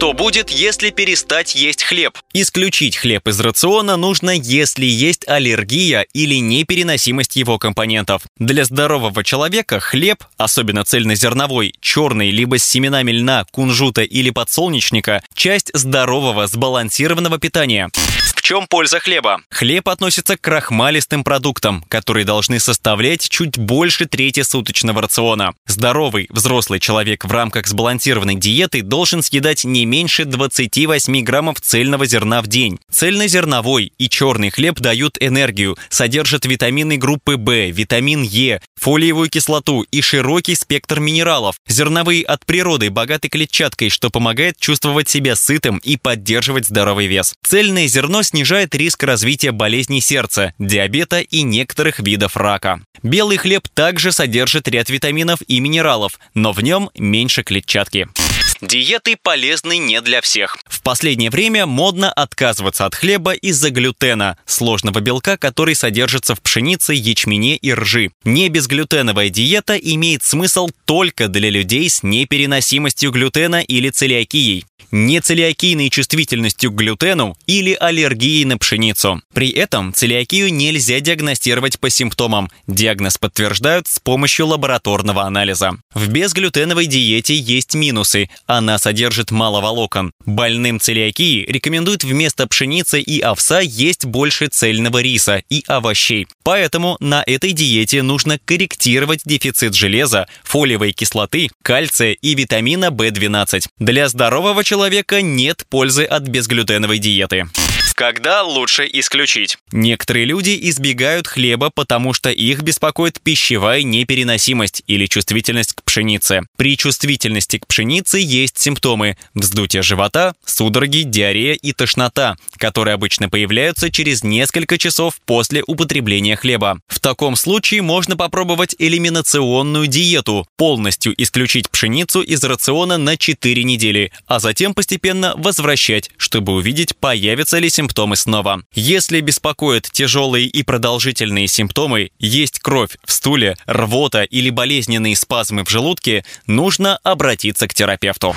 Что будет, если перестать есть хлеб? Исключить хлеб из рациона нужно, если есть аллергия или непереносимость его компонентов. Для здорового человека хлеб, особенно цельнозерновой, черный, либо с семенами льна, кунжута или подсолнечника, часть здорового сбалансированного питания. В чем польза хлеба? Хлеб относится к крахмалистым продуктам, которые должны составлять чуть больше трети суточного рациона. Здоровый взрослый человек в рамках сбалансированной диеты должен съедать не меньше 28 граммов цельного зерна в день. Цельнозерновой и черный хлеб дают энергию, содержат витамины группы В, витамин Е, фолиевую кислоту и широкий спектр минералов. Зерновые от природы богаты клетчаткой, что помогает чувствовать себя сытым и поддерживать здоровый вес. Цельное зерно снижает риск развития болезней сердца, диабета и некоторых видов рака. Белый хлеб также содержит ряд витаминов и минералов, но в нем меньше клетчатки. Диеты полезны не для всех. В последнее время модно отказываться от хлеба из-за глютена, сложного белка, который содержится в пшенице, ячмене и ржи. Не безглютеновая диета имеет смысл только для людей с непереносимостью глютена или целиакией нецелиакийной чувствительностью к глютену или аллергией на пшеницу. При этом целиакию нельзя диагностировать по симптомам. Диагноз подтверждают с помощью лабораторного анализа. В безглютеновой диете есть минусы. Она содержит мало волокон. Больным целиакией рекомендуют вместо пшеницы и овса есть больше цельного риса и овощей. Поэтому на этой диете нужно корректировать дефицит железа, фолиевой кислоты, кальция и витамина В12. Для здорового человека нет пользы от безглютеновой диеты. Когда лучше исключить? Некоторые люди избегают хлеба, потому что их беспокоит пищевая непереносимость или чувствительность к пшенице. При чувствительности к пшенице есть симптомы – вздутие живота, судороги, диарея и тошнота, которые обычно появляются через несколько часов после употребления хлеба. В таком случае можно попробовать элиминационную диету – полностью исключить пшеницу из рациона на 4 недели, а затем постепенно возвращать, чтобы увидеть, появятся ли симптомы симптомы снова. Если беспокоят тяжелые и продолжительные симптомы, есть кровь в стуле, рвота или болезненные спазмы в желудке, нужно обратиться к терапевту.